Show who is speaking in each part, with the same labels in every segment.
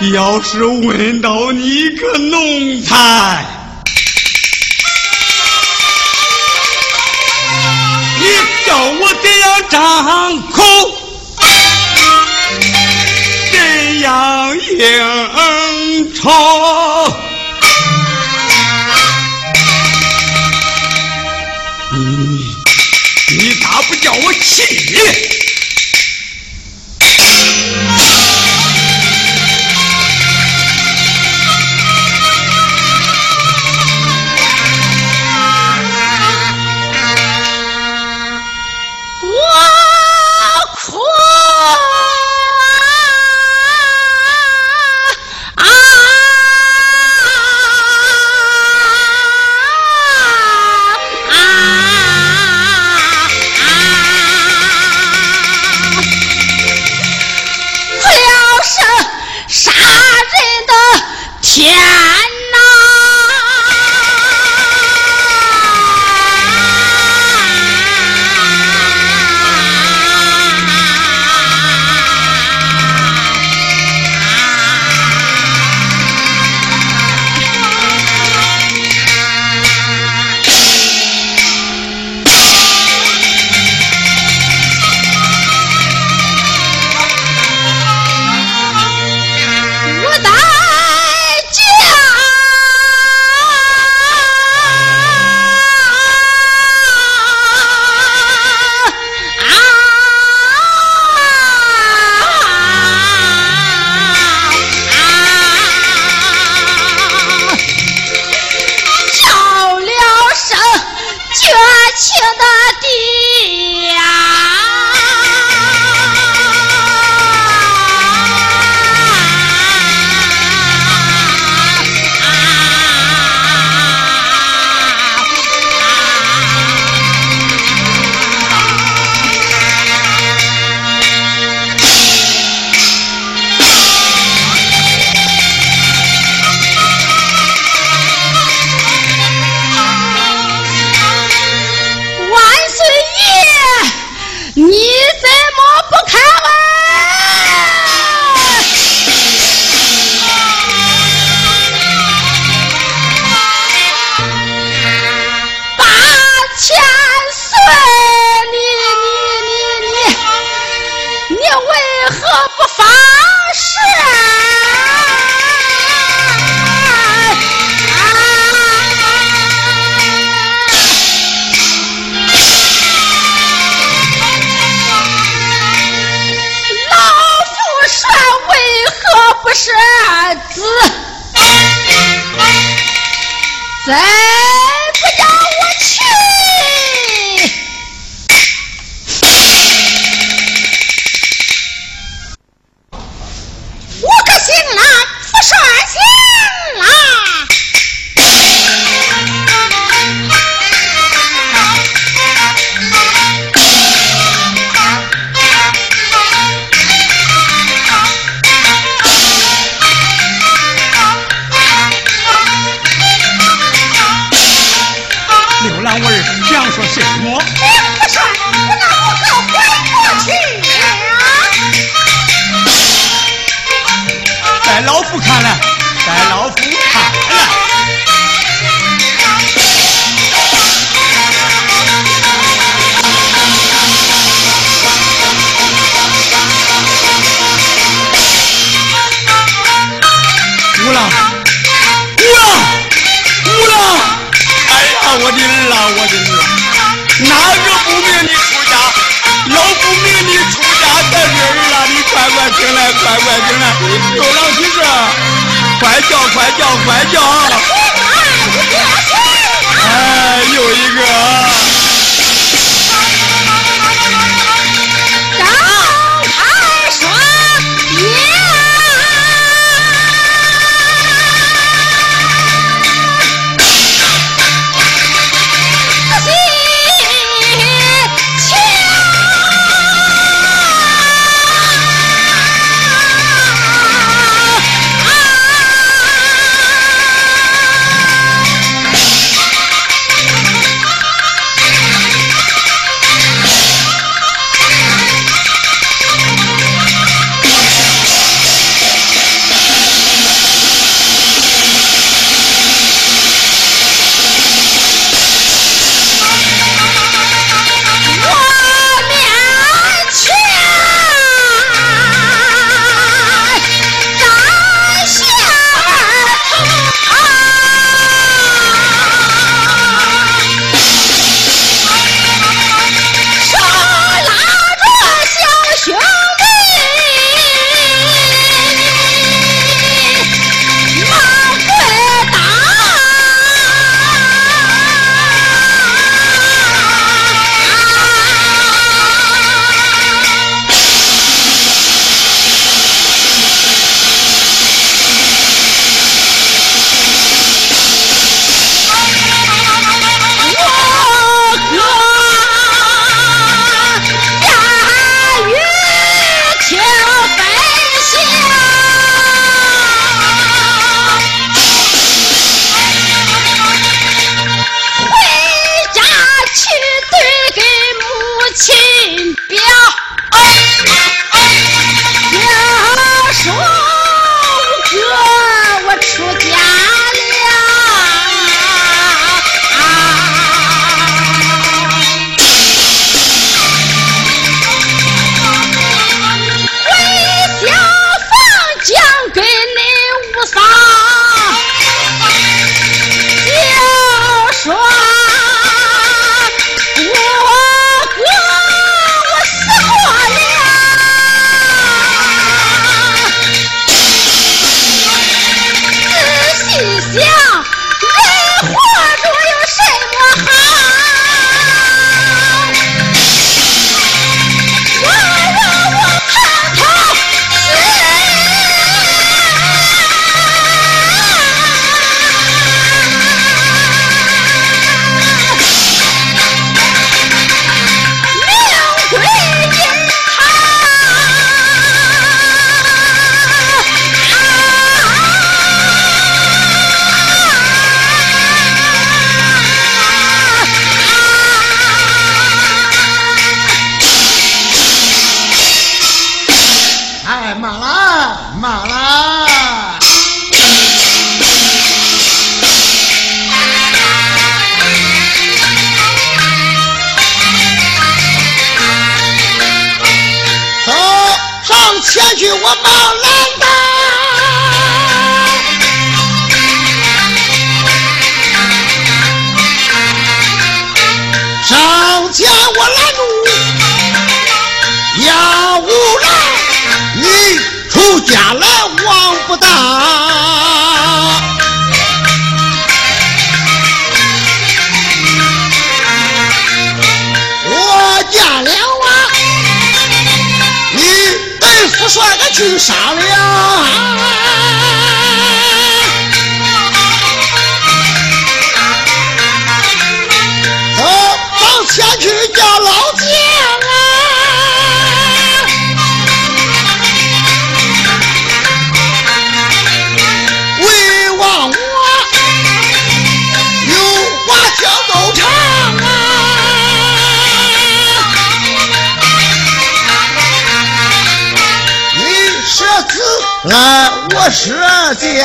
Speaker 1: 要是问到你个奴才，你叫我怎样张口，怎样应酬？你你咋不叫我气？
Speaker 2: 我不看了拐角家来望不大，我见了娃，你带副帅俺去商量。来，我说箭。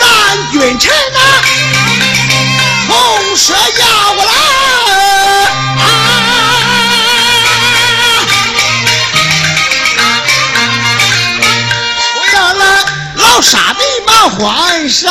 Speaker 2: 咱君臣呐，同射一个。要来，老傻的马换上。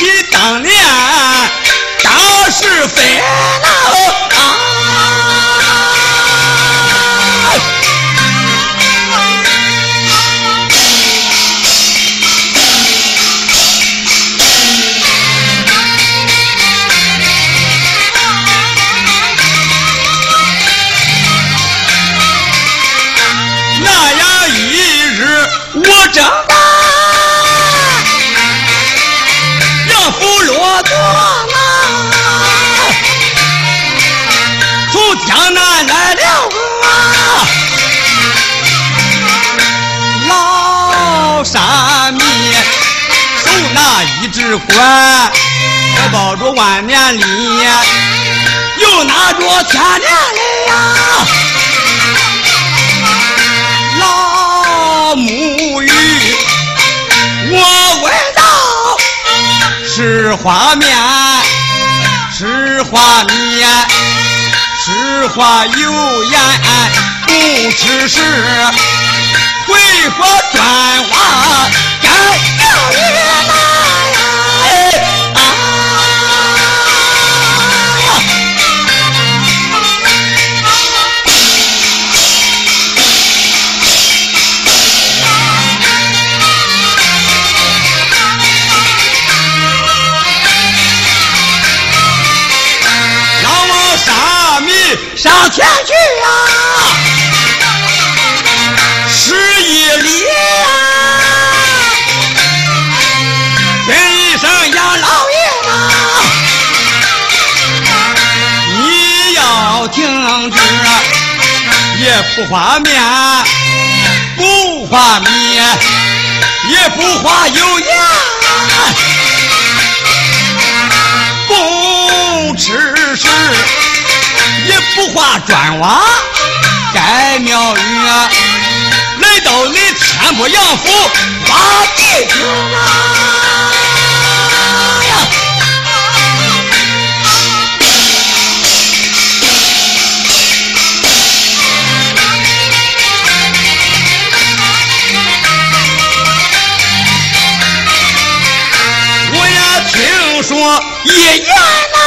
Speaker 3: 忆当年大是非。是官我保着万年里又拿着千年来呀。老母语我问道是画面是画面是画有言不吃食鬼火转花间钓鱼啦前去啊，十一里啊，问一声杨老爷啊，你要听旨，也不画面，不画面，也不画油盐，不吃食。也不画砖瓦盖庙宇，来到你天波杨府挖地坑呀！我也听说一言呐。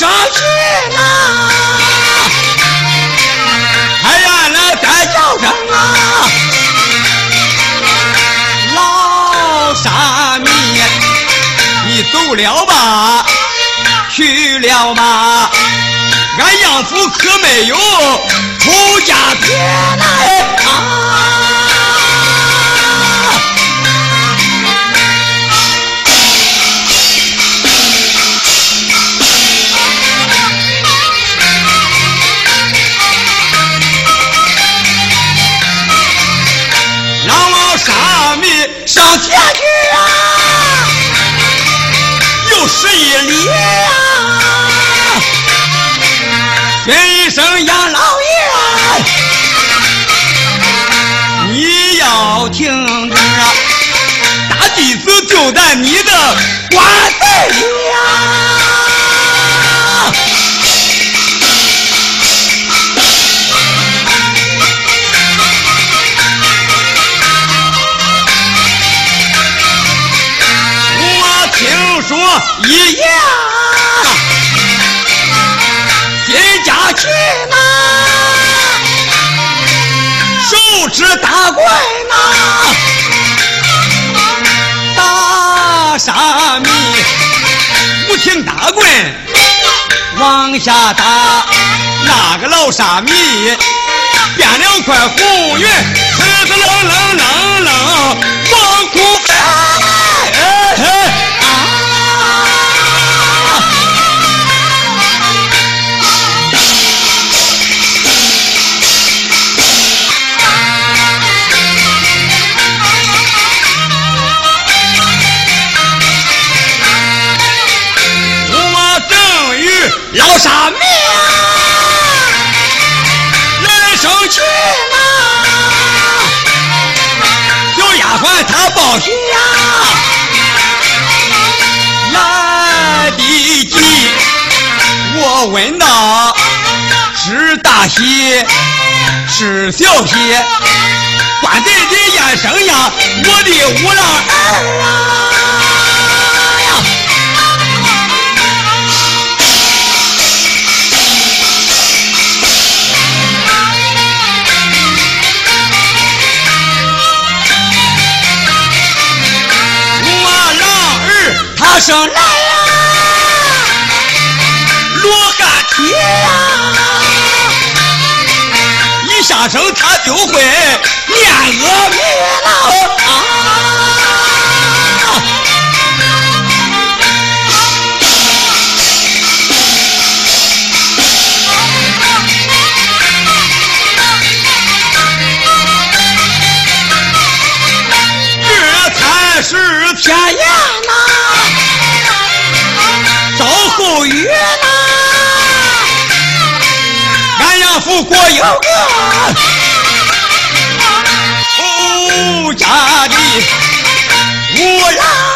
Speaker 3: 上去呐！还原来再叫声啊！老沙弥，你走了吧，去了吧？俺杨府可没有出家撇来啊！上前去啊，又是一礼啊，问一声杨老爷，你要听着，大弟子就在你的官一言，金家去呐，手持大棍呐，打沙弥，不听打棍往下打，那个老沙弥变了块红云，呲呲楞楞楞楞往哭老沙弥，人生气呐！小丫鬟她报喜呀，来得及。我问道：是大喜是小喜？官贼的眼生呀，我的五郎儿啊生来呀，罗汉铁呀。一下生他就会念阿弥了啊！我有个富家的五郎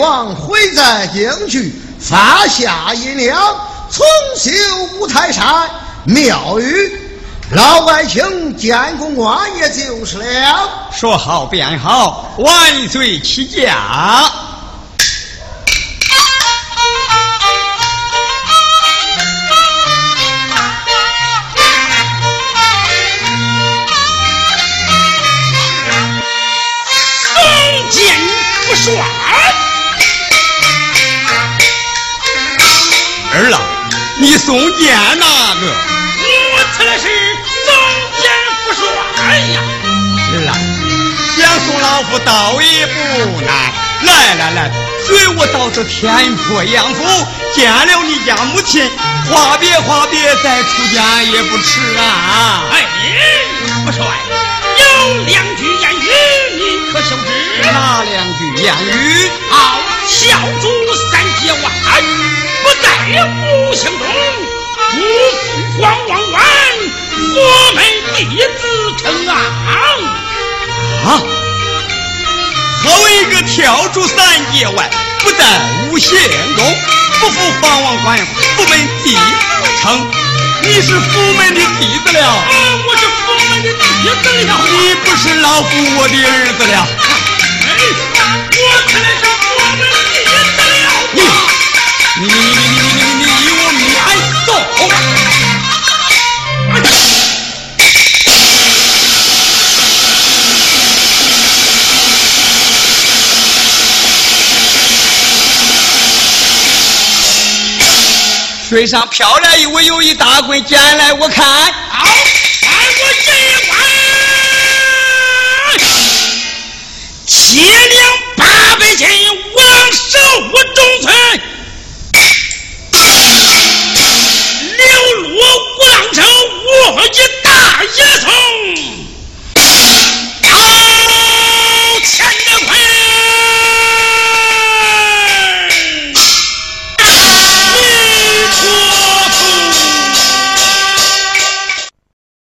Speaker 2: 王回在京去，发下银两，重修五台山庙宇，老百姓见公官也就是了。
Speaker 3: 说好便好，万岁起驾。儿啊，你送剑哪个？
Speaker 1: 我此的是送剑不帅呀。
Speaker 3: 儿啊，想送老夫倒也不难。来来来，随我到这天福杨府，见了你家母亲，话别话别，再出家也不迟啊。
Speaker 1: 哎，不帅，有两句言语，你可晓知？
Speaker 3: 哪两句言语？
Speaker 1: 好，小主三界万。再无相中，不负皇王官，佛门弟子成啊！
Speaker 3: 啊！好一个跳出三界外，不在五行中，不负皇王官，佛门弟子成。你是佛门的弟子了，啊！
Speaker 4: 我是佛门的弟子了，
Speaker 3: 你不是老夫我的儿子了。背上飘来一位，有一大棍，捡来我看。